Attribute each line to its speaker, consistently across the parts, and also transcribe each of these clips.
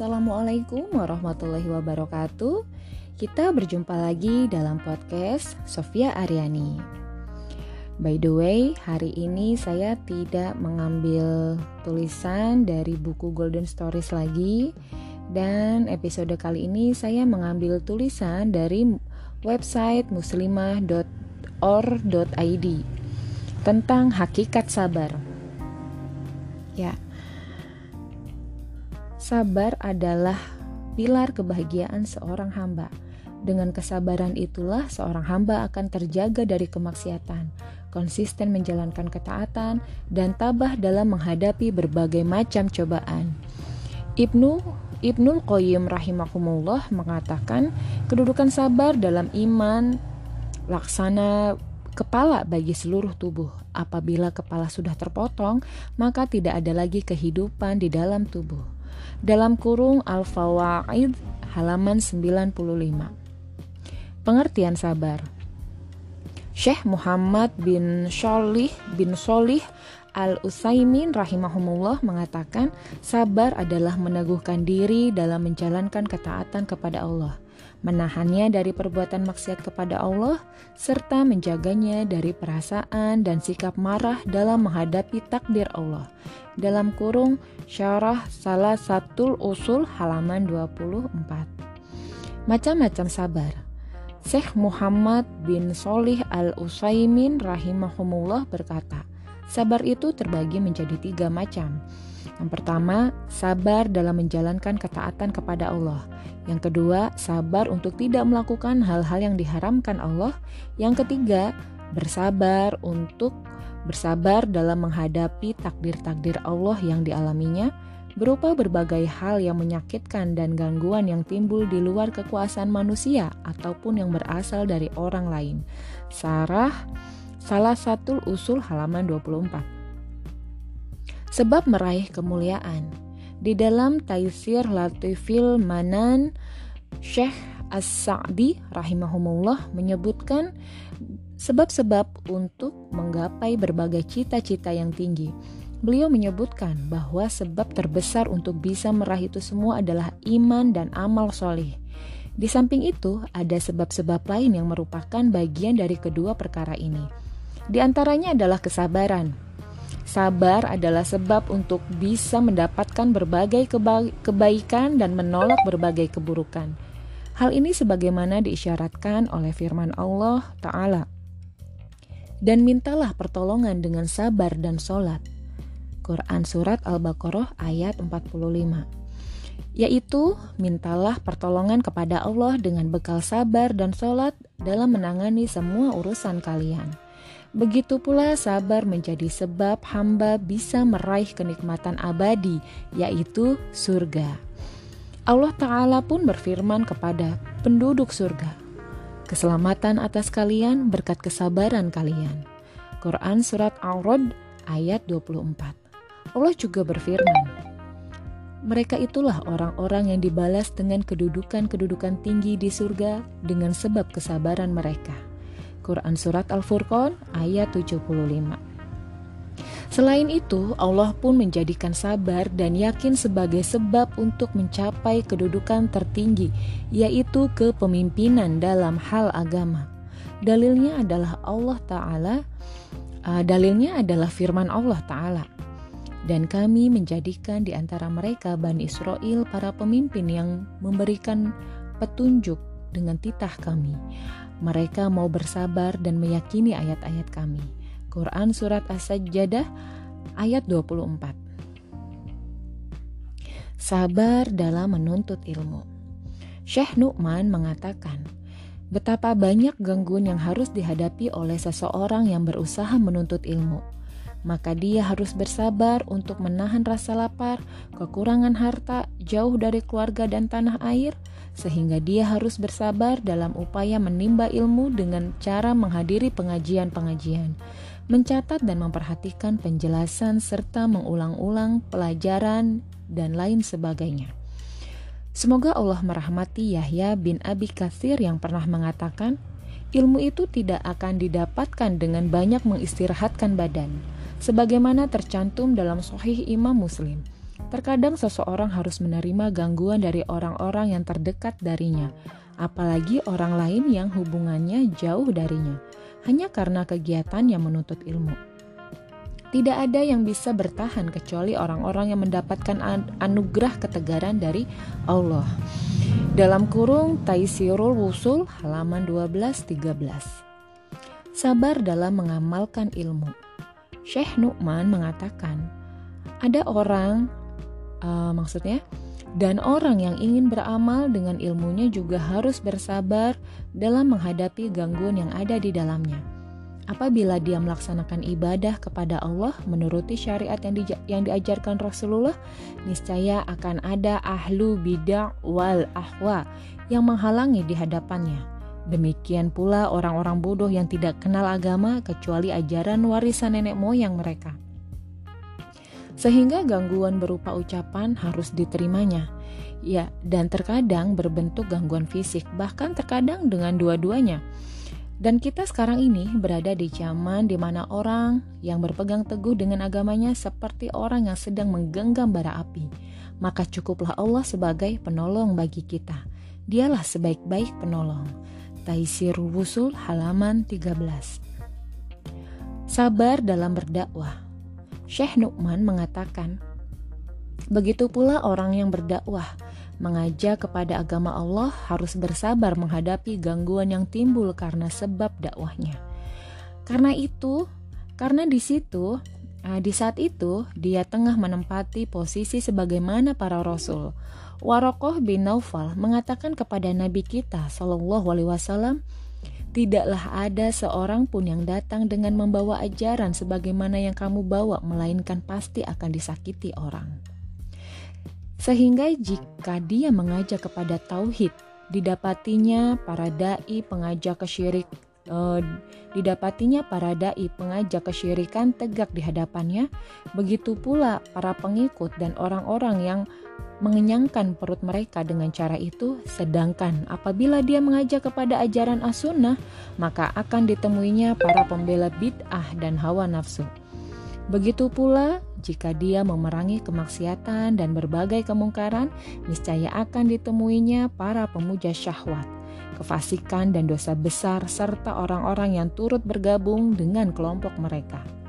Speaker 1: Assalamualaikum warahmatullahi wabarakatuh. Kita berjumpa lagi dalam podcast Sofia Aryani. By the way, hari ini saya tidak mengambil tulisan dari buku Golden Stories lagi dan episode kali ini saya mengambil tulisan dari website muslimah.or.id tentang hakikat sabar. Ya. Sabar adalah pilar kebahagiaan seorang hamba. Dengan kesabaran itulah seorang hamba akan terjaga dari kemaksiatan, konsisten menjalankan ketaatan, dan tabah dalam menghadapi berbagai macam cobaan. Ibnu Ibnul Qayyim rahimahumullah mengatakan kedudukan sabar dalam iman laksana kepala bagi seluruh tubuh. Apabila kepala sudah terpotong, maka tidak ada lagi kehidupan di dalam tubuh. Dalam kurung Al-Fawaid halaman 95. Pengertian sabar. Syekh Muhammad bin Sholih bin Sholih Al-Utsaimin rahimahumullah mengatakan sabar adalah meneguhkan diri dalam menjalankan ketaatan kepada Allah, menahannya dari perbuatan maksiat kepada Allah, serta menjaganya dari perasaan dan sikap marah dalam menghadapi takdir Allah. Dalam kurung syarah salah satu usul halaman 24. Macam-macam sabar. Syekh Muhammad bin Solih al-Usaimin rahimahumullah berkata, sabar itu terbagi menjadi tiga macam. Yang pertama, sabar dalam menjalankan ketaatan kepada Allah. Yang kedua, sabar untuk tidak melakukan hal-hal yang diharamkan Allah. Yang ketiga, bersabar untuk bersabar dalam menghadapi takdir-takdir Allah yang dialaminya berupa berbagai hal yang menyakitkan dan gangguan yang timbul di luar kekuasaan manusia ataupun yang berasal dari orang lain. Sarah salah satu usul halaman 24. Sebab meraih kemuliaan. Di dalam Taisir Latifil Manan, Syekh As-Sa'di rahimahumullah menyebutkan sebab-sebab untuk menggapai berbagai cita-cita yang tinggi Beliau menyebutkan bahwa sebab terbesar untuk bisa meraih itu semua adalah iman dan amal soleh. Di samping itu, ada sebab-sebab lain yang merupakan bagian dari kedua perkara ini. Di antaranya adalah kesabaran. Sabar adalah sebab untuk bisa mendapatkan berbagai keba kebaikan dan menolak berbagai keburukan. Hal ini sebagaimana diisyaratkan oleh firman Allah Ta'ala. Dan mintalah pertolongan dengan sabar dan solat Quran Surat Al-Baqarah ayat 45 yaitu mintalah pertolongan kepada Allah dengan bekal sabar dan sholat dalam menangani semua urusan kalian. Begitu pula sabar menjadi sebab hamba bisa meraih kenikmatan abadi, yaitu surga. Allah Ta'ala pun berfirman kepada penduduk surga, Keselamatan atas kalian berkat kesabaran kalian. Quran Surat Al-Rod ayat 24 Allah juga berfirman, mereka itulah orang-orang yang dibalas dengan kedudukan-kedudukan tinggi di surga dengan sebab kesabaran mereka. Quran Surat Al-Furqan ayat 75 Selain itu, Allah pun menjadikan sabar dan yakin sebagai sebab untuk mencapai kedudukan tertinggi, yaitu kepemimpinan dalam hal agama. Dalilnya adalah Allah Ta'ala, uh, dalilnya adalah firman Allah Ta'ala dan kami menjadikan di antara mereka Bani Israel para pemimpin yang memberikan petunjuk dengan titah kami. Mereka mau bersabar dan meyakini ayat-ayat kami. Quran Surat As-Sajjadah ayat 24 Sabar dalam menuntut ilmu. Syekh Nu'man mengatakan, betapa banyak gangguan yang harus dihadapi oleh seseorang yang berusaha menuntut ilmu maka dia harus bersabar untuk menahan rasa lapar, kekurangan harta, jauh dari keluarga dan tanah air, sehingga dia harus bersabar dalam upaya menimba ilmu dengan cara menghadiri pengajian-pengajian, mencatat dan memperhatikan penjelasan serta mengulang-ulang pelajaran dan lain sebagainya. Semoga Allah merahmati Yahya bin Abi Katsir yang pernah mengatakan, ilmu itu tidak akan didapatkan dengan banyak mengistirahatkan badan sebagaimana tercantum dalam Sahih Imam Muslim. terkadang seseorang harus menerima gangguan dari orang-orang yang terdekat darinya, apalagi orang lain yang hubungannya jauh darinya, hanya karena kegiatan yang menuntut ilmu. Tidak ada yang bisa bertahan kecuali orang-orang yang mendapatkan anugerah ketegaran dari Allah. Dalam kurung Taisirul Wusul halaman 12-13. Sabar dalam mengamalkan ilmu. Syekh Nu'man mengatakan, ada orang, uh, maksudnya, dan orang yang ingin beramal dengan ilmunya juga harus bersabar dalam menghadapi gangguan yang ada di dalamnya apabila dia melaksanakan ibadah kepada Allah menuruti syariat yang, di, yang diajarkan Rasulullah, niscaya akan ada ahlu bidah wal ahwa yang menghalangi di hadapannya. Demikian pula orang-orang bodoh yang tidak kenal agama kecuali ajaran warisan nenek moyang mereka. Sehingga gangguan berupa ucapan harus diterimanya. Ya, dan terkadang berbentuk gangguan fisik, bahkan terkadang dengan dua-duanya. Dan kita sekarang ini berada di zaman di mana orang yang berpegang teguh dengan agamanya seperti orang yang sedang menggenggam bara api. Maka cukuplah Allah sebagai penolong bagi kita. Dialah sebaik-baik penolong. Taisirul Wusul halaman 13. Sabar dalam berdakwah. Syekh Nu'man mengatakan, begitu pula orang yang berdakwah mengajak kepada agama Allah harus bersabar menghadapi gangguan yang timbul karena sebab dakwahnya. Karena itu, karena di situ, ah, di saat itu dia tengah menempati posisi sebagaimana para rasul. Warokoh bin Naufal mengatakan kepada Nabi kita Shallallahu Alaihi Wasallam, tidaklah ada seorang pun yang datang dengan membawa ajaran sebagaimana yang kamu bawa, melainkan pasti akan disakiti orang. Sehingga jika dia mengajak kepada tauhid, didapatinya para dai pengajak kesyirik eh, didapatinya para dai pengajak kesyirikan tegak di hadapannya, begitu pula para pengikut dan orang-orang yang mengenyangkan perut mereka dengan cara itu, sedangkan apabila dia mengajak kepada ajaran as-sunnah, maka akan ditemuinya para pembela bid'ah dan hawa nafsu. Begitu pula jika dia memerangi kemaksiatan dan berbagai kemungkaran, niscaya akan ditemuinya para pemuja syahwat, kefasikan dan dosa besar serta orang-orang yang turut bergabung dengan kelompok mereka.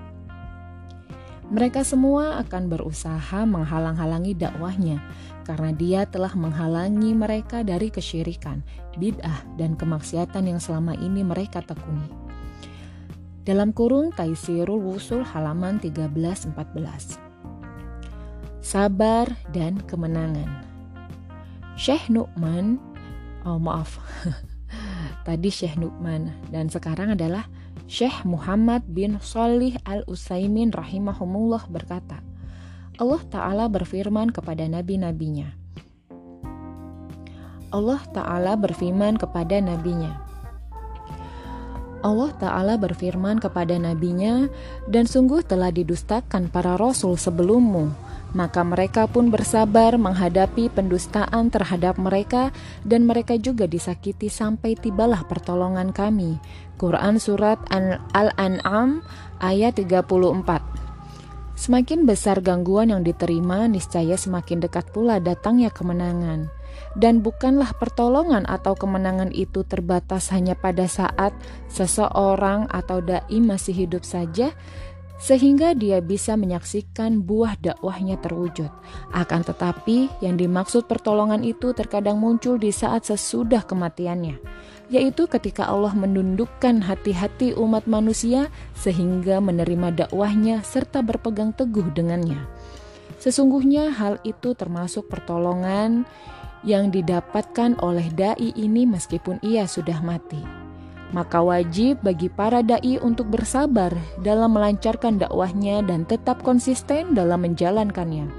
Speaker 1: Mereka semua akan berusaha menghalang-halangi dakwahnya karena dia telah menghalangi mereka dari kesyirikan, bid'ah, dan kemaksiatan yang selama ini mereka tekuni dalam kurung Taisirul Wusul halaman 13-14. Sabar dan kemenangan. Syekh Nu'man, oh maaf, tadi Syekh Nu'man dan sekarang adalah Syekh Muhammad bin Salih al-Utsaimin rahimahumullah berkata, Allah Ta'ala berfirman kepada nabi-nabinya. Allah Ta'ala berfirman kepada nabinya, Allah Ta'ala berfirman kepada nabinya, dan sungguh telah didustakan para rasul sebelummu, maka mereka pun bersabar menghadapi pendustaan terhadap mereka, dan mereka juga disakiti sampai tibalah pertolongan kami. Quran Surat Al-An'am ayat 34 Semakin besar gangguan yang diterima, niscaya semakin dekat pula datangnya kemenangan dan bukanlah pertolongan atau kemenangan itu terbatas hanya pada saat seseorang atau dai masih hidup saja sehingga dia bisa menyaksikan buah dakwahnya terwujud. Akan tetapi, yang dimaksud pertolongan itu terkadang muncul di saat sesudah kematiannya, yaitu ketika Allah menundukkan hati-hati umat manusia sehingga menerima dakwahnya serta berpegang teguh dengannya. Sesungguhnya hal itu termasuk pertolongan yang didapatkan oleh dai ini meskipun ia sudah mati. Maka wajib bagi para dai untuk bersabar dalam melancarkan dakwahnya dan tetap konsisten dalam menjalankannya.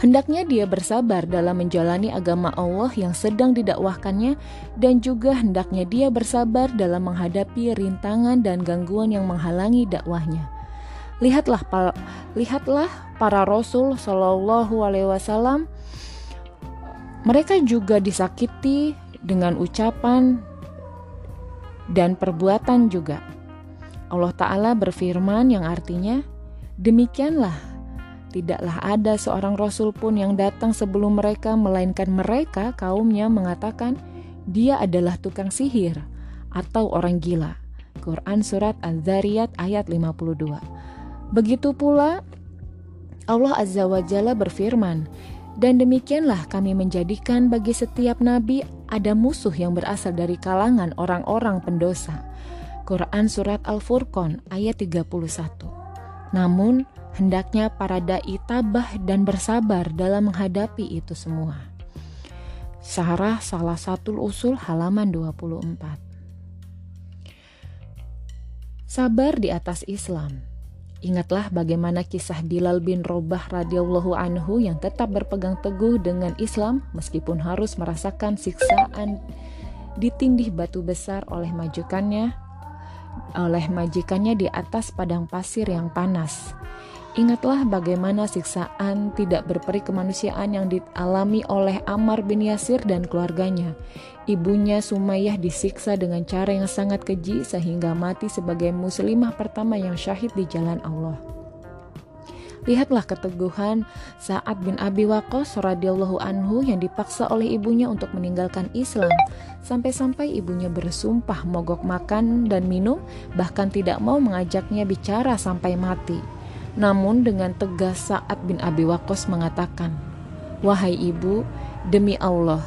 Speaker 1: Hendaknya dia bersabar dalam menjalani agama Allah yang sedang didakwahkannya dan juga hendaknya dia bersabar dalam menghadapi rintangan dan gangguan yang menghalangi dakwahnya. Lihatlah, lihatlah para rasul Shallallahu Alaihi Wasallam mereka juga disakiti dengan ucapan dan perbuatan juga. Allah Ta'ala berfirman yang artinya, Demikianlah tidaklah ada seorang rasul pun yang datang sebelum mereka melainkan mereka kaumnya mengatakan dia adalah tukang sihir atau orang gila. Quran surat Az-Zariyat ayat 52. Begitu pula Allah Azza wa Jalla berfirman, dan demikianlah kami menjadikan bagi setiap nabi ada musuh yang berasal dari kalangan orang-orang pendosa. Quran Surat Al-Furqan ayat 31 Namun, hendaknya para da'i tabah dan bersabar dalam menghadapi itu semua. Sarah salah satu usul halaman 24 Sabar di atas Islam Ingatlah bagaimana kisah Bilal bin Robah radhiyallahu anhu yang tetap berpegang teguh dengan Islam meskipun harus merasakan siksaan ditindih batu besar oleh majikannya oleh majikannya di atas padang pasir yang panas. Ingatlah bagaimana siksaan tidak berperi kemanusiaan yang dialami oleh Ammar bin Yasir dan keluarganya. Ibunya Sumayyah disiksa dengan cara yang sangat keji sehingga mati sebagai muslimah pertama yang syahid di jalan Allah. Lihatlah keteguhan Sa'ad bin Abi Waqqas radhiyallahu anhu yang dipaksa oleh ibunya untuk meninggalkan Islam sampai-sampai ibunya bersumpah mogok makan dan minum bahkan tidak mau mengajaknya bicara sampai mati. Namun dengan tegas Sa'ad bin Abi Waqqas mengatakan, Wahai ibu, demi Allah,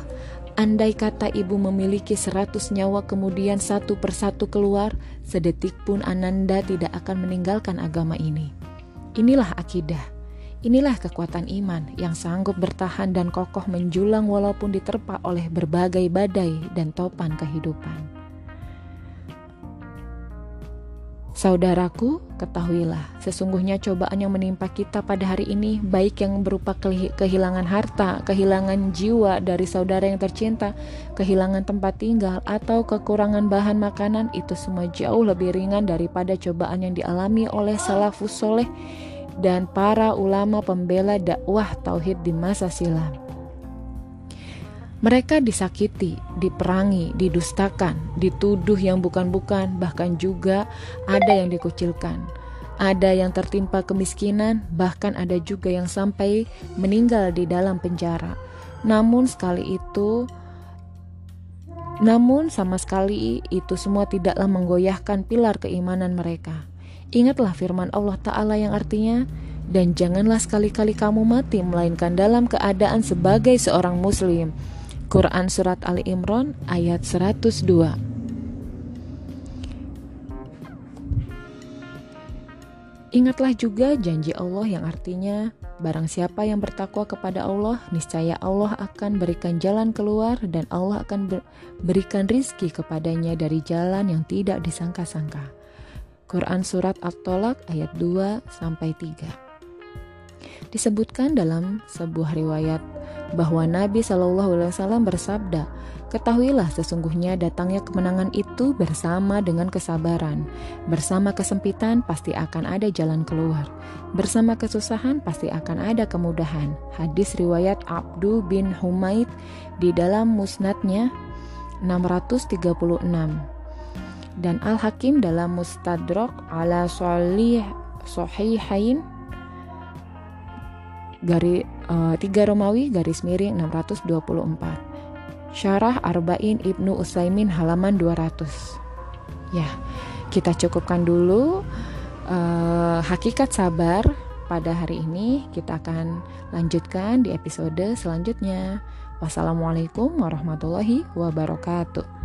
Speaker 1: andai kata ibu memiliki seratus nyawa kemudian satu persatu keluar, sedetik pun Ananda tidak akan meninggalkan agama ini. Inilah akidah, inilah kekuatan iman yang sanggup bertahan dan kokoh menjulang walaupun diterpa oleh berbagai badai dan topan kehidupan. Saudaraku, ketahuilah, sesungguhnya cobaan yang menimpa kita pada hari ini, baik yang berupa kehilangan harta, kehilangan jiwa dari saudara yang tercinta, kehilangan tempat tinggal, atau kekurangan bahan makanan, itu semua jauh lebih ringan daripada cobaan yang dialami oleh salafus soleh dan para ulama pembela dakwah tauhid di masa silam. Mereka disakiti, diperangi, didustakan, dituduh yang bukan-bukan, bahkan juga ada yang dikucilkan. Ada yang tertimpa kemiskinan, bahkan ada juga yang sampai meninggal di dalam penjara. Namun sekali itu namun sama sekali itu semua tidaklah menggoyahkan pilar keimanan mereka. Ingatlah firman Allah Ta'ala yang artinya, dan janganlah sekali-kali kamu mati melainkan dalam keadaan sebagai seorang muslim Quran Surat Ali Imran ayat 102 Ingatlah juga janji Allah yang artinya Barang siapa yang bertakwa kepada Allah, niscaya Allah akan berikan jalan keluar dan Allah akan berikan rizki kepadanya dari jalan yang tidak disangka-sangka. Quran Surat At-Tolak ayat 2 sampai 3. Disebutkan dalam sebuah riwayat bahwa Nabi Shallallahu Alaihi Wasallam bersabda, Ketahuilah sesungguhnya datangnya kemenangan itu bersama dengan kesabaran. Bersama kesempitan pasti akan ada jalan keluar. Bersama kesusahan pasti akan ada kemudahan. Hadis riwayat Abdu bin Humaid di dalam musnadnya 636 dan Al-Hakim dalam Mustadrak ala Sahih Sahihain garis uh, 3 Romawi garis miring 624 Syarah Arba'in Ibnu Usaimin halaman 200 ya kita cukupkan dulu. Uh, hakikat sabar pada hari ini kita akan lanjutkan di episode selanjutnya. Wassalamualaikum warahmatullahi wabarakatuh